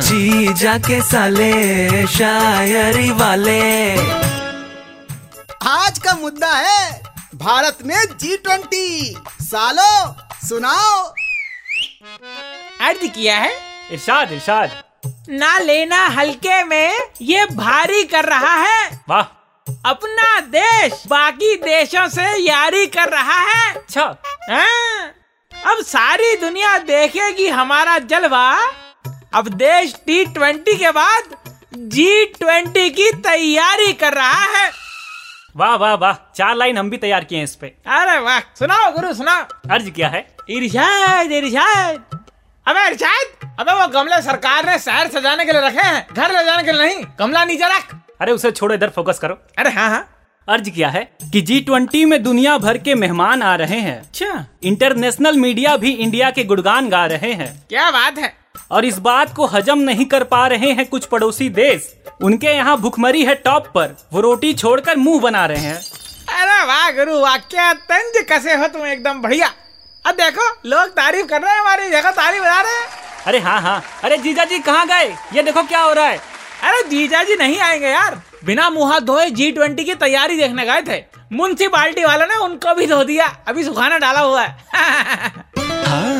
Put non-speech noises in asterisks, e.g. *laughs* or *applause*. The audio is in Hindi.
जी जाके साले शायरी वाले। आज का मुद्दा है भारत में जी ट्वेंटी सालो सुनाओ। अर्ज़ किया है? इरशाद इरशाद। ना लेना हल्के में ये भारी कर रहा है। वाह। अपना देश बाकी देशों से यारी कर रहा है। अच्छा। हाँ, अब सारी दुनिया देखेगी हमारा जलवा। अब देश टी ट्वेंटी के बाद जी ट्वेंटी की तैयारी कर रहा है। वाह वाह वाह चार लाइन हम भी तैयार किए हैं इस पे। अरे वाह सुनाओ गुरु सुनाओ। अर्ज़ क्या है। इरशाद इरशाद। अबे इरशाद अबे वो गमले सरकार ने शहर सजाने के लिए रखे हैं घर ले जाने के लिए नहीं गमला नीचे रख। अरे उसे छोड़ो इधर फोकस करो। अरे हाँ हाँ। अर्ज़ किया है कि जी ट्वेंटी में दुनिया भर के मेहमान आ रहे हैं। अच्छा। इंटरनेशनल मीडिया भी इंडिया के गुणगान गा रहे हैं। क्या बात है। और इस बात को हजम नहीं कर पा रहे हैं कुछ पड़ोसी देश। उनके यहाँ भुखमरी है टॉप पर। वो रोटी छोड़कर मुँह बना रहे हैं। अरे वाह गुरु वाह क्या तंज कसे हो तुम एकदम बढ़िया। अब देखो लोग तारीफ़ कर रहे हैं हमारी देखो तारीफ़ बजा रहे हैं। अरे हाँ हाँ। अरे जीजा जी कहाँ गए? ये देखो क्या हो रहा है। अरे जीजा जी नहीं आएँगे यार। बिना मुँह हाथ धोए जी ट्वेंटी की तैयारी देखने गए थे। म्यूनसिपालिटी वालों ने उनको भी धो दिया। अभी सुखाना डाला हुआ है। *laughs*